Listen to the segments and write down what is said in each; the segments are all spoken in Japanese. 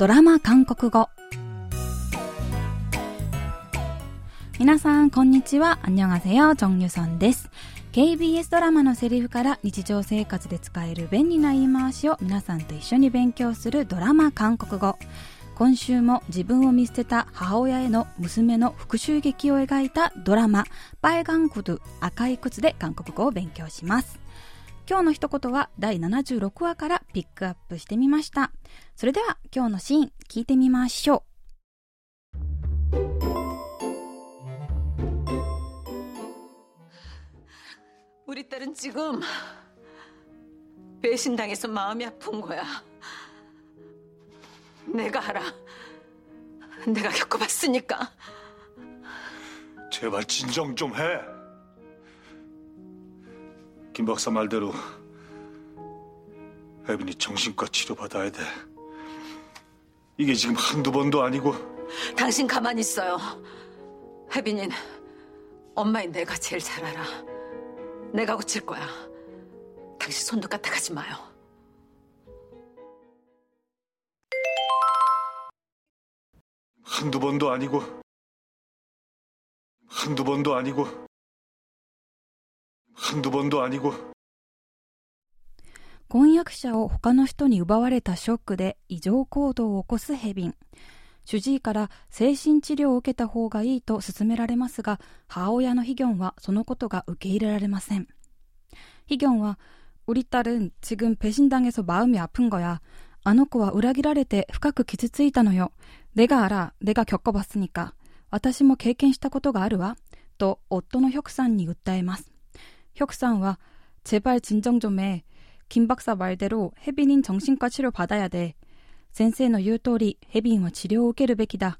ドラマ韓国語。皆さんこんにちは。アンニョンアセヨジョンユソンです KBS ドラマのセリフから日常生活で使える便利な言い回しを皆さんと一緒に勉強するドラマ韓国語。今週も自分を見捨てた母親への娘の復讐劇を描いたドラマ「バイガンクドゥ赤い靴」で韓国語を勉強します。今日の一言は第76話からピックアップしてみましたそれでは今日のシーン聞いてみましょう 우리 딸은 지금 배신당해서 마음이 아픈 거야. 내가 알아. 내가 겪어봤으니까. 제발 진정 좀 해. 김 박사 말대로 혜빈이 정신과 치료 받아야 돼. 이게 지금 한두 번도 아니고 당신 가만히 있어요. 혜빈인 엄마인 내가 제일 잘 알아. 내가 고칠 거야. 당신 손도 까딱하지 마요. 한두 번도 아니고 한두 번도 아니고 한두 번도 아니고 婚約者を他の人に奪われたショックで異常行動を起こすヘビン主治医から精神治療を受けた方がいいと勧められますが母親のヒギョンはそのことが受け入れられませんヒギョンは우리딸은지금배신당해서마음이아픈거야あの子は裏切られて深く傷ついたのよ。내가알아내가겪어봤으니까私も経験したことがあるわ。と夫のヒョクさんに訴えます。 ヒョクさんは、제발진정좀 해。 김박사말대로혜빈인정신과치료받아야 돼。 先生の言う通り、ヘビンは治療を受けるべきだ。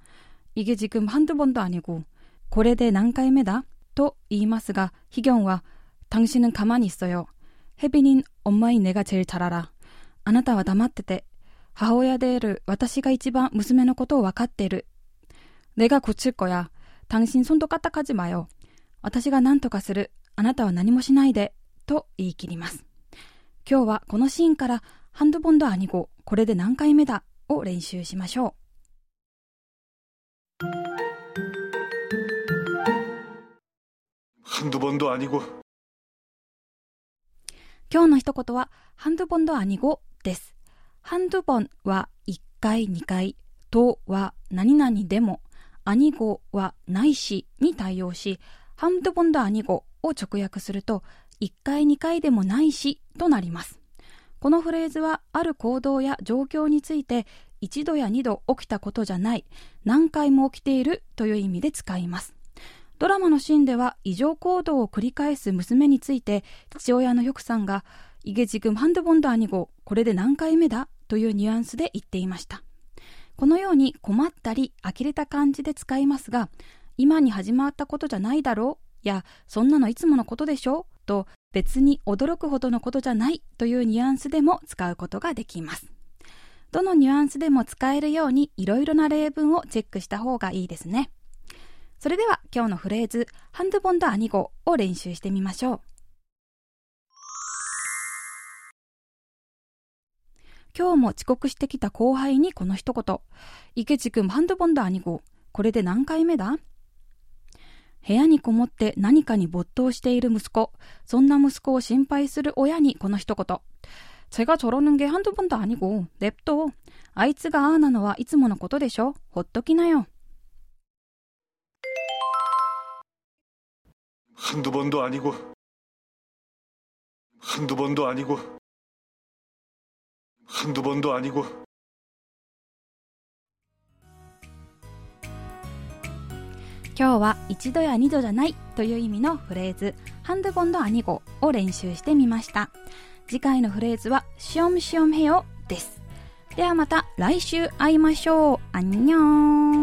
이게지금한두번도아니고これで何回目だと言いますが、ヒギョンは、당신은가만히있어요ヘビ인엄마인내가제일잘알아あなたは黙ってて。母親である私が一番娘のことを分かっている。내가고칠거야당신손도까딱하지마요私が何とかする。 あなたは何もしないで、と言い切ります。今日はこのシーンから、ハンドボンドアニゴ、これで何回目だ、を練習しましょう。ハンドボンドアニゴ。今日の一言は、ハンドボンドアニゴです。ハンドボンは1回、2回、とは何々でも、アニゴはないしに対応し、ハンドボンドアニゴを直訳すると1回2回でもないしとなります。このフレーズはある行動や状況について一度や二度起きたことじゃない何回も起きているという意味で使います。ドラマのシーンでは異常行動を繰り返す娘について父親の翼さんが「イゲジグマンドボンダーニゴこれで何回目だ?」というニュアンスで言っていました。このように困ったり呆れた感じで使いますが今に始まったことじゃないだろうや、そんなのいつものことでしょ？と別に驚くほどのことじゃないというニュアンスでも使うことができます。どのニュアンスでも使えるようにいろいろな例文をチェックした方がいいですね。それでは今日のフレーズ、ハンドボンドアニゴを練習してみましょう。今日も遅刻してきた後輩にこの一言。池地君、ハンドボンドアニゴ。これで何回目だ？部屋にこもって何かに没頭している息子。そんな息子を心配する親にこの一言。제가저러는게한두번도아니고냅둬あいつがああなのはいつものことでしょほっときなよ。 한두 번도 아니고 한두 번도 아니고 한두 번도 아니고 今日は一度や二度じゃないという意味のフレーズハンドボンドアニゴを練習してみました。次回のフレーズはシオムシオムヘヨです。ではまた来週会いましょう。アンニョン。